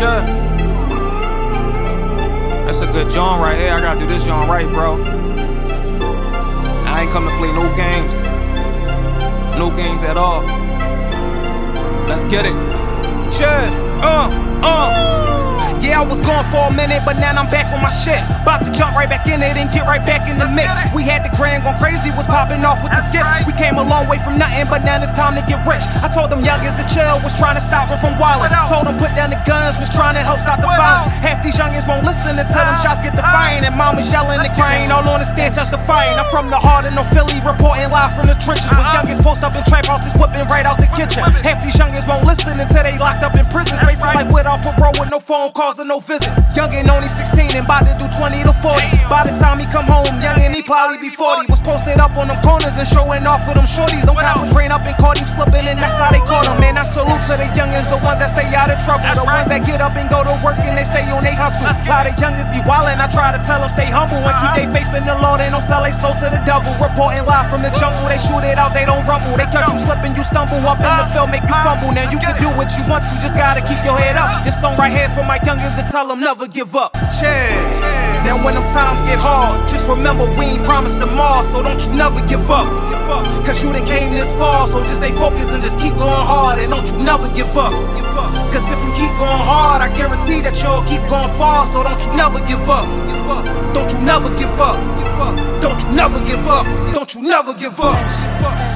Sure. That's a good joint right here. I gotta do this joint right, bro. I ain't come to play no games. No games at all. Let's get it. Sure. Uh, uh. Yeah, I was gone for a minute, but now I'm back on my shit. About to jump right back in it and get right back in the mix. We had the grand going crazy, was popping off with the skits. We came a long way from nothing, but now it's time to get rich. I told them youngins to chill, was trying to stop them from wildin'. Told them put down the guns, was trying to help stop the violence. Half these youngins won't listen until them shots get defiant. And mama's yelling and crying, all on the stand testifying. I'm from the heart of North Philly, reporting live from the trenches. With youngins post up in trap houses, whipping right out the kitchen. Half these youngins like without parole with no phone calls and no visits. Youngin' only 16 and about to do 20 to 40. By the time he come home, youngin' he probably be 40. Was posted up on them corners and showing off with them shorties. Them coppers ran up and caught him slipping, and that's how they caught him. Man, I salute to the youngins, the ones that out of trouble. The ones that get up and go to work and they stay on they hustle. A lot of youngins be wildin', I try to tell them stay humble and keep their faith in the Lord. They don't sell they soul to the devil. Reporting live from the jungle, they shoot it out, they don't rumble. They catch you slipping, you stumble up in the field, make you fumble. Now you can do what you want, you just gotta keep your head up. This song right here for my youngins to tell them never give up. Yeah. Now when them times get hard, just remember we ain't promised them all, so don't you never give up. Cause you done came this far, so just stay focused and just keep going hard and don't you never give up. Cause if you keep going hard, I guarantee that you'll keep going far, so don't you never give up. Don't you never give up. Don't you never give up. Don't you never give up.